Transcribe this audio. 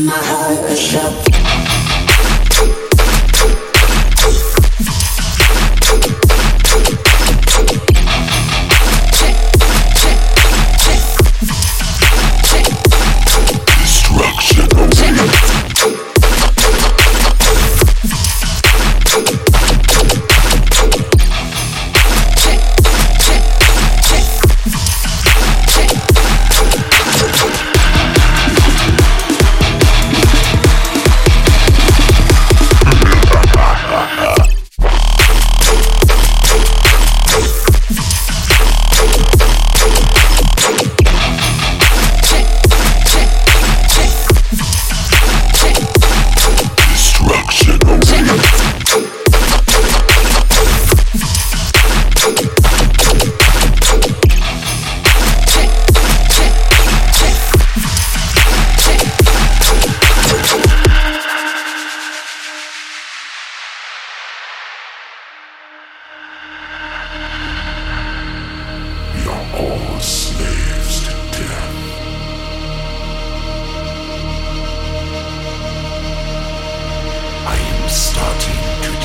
my heart is shut.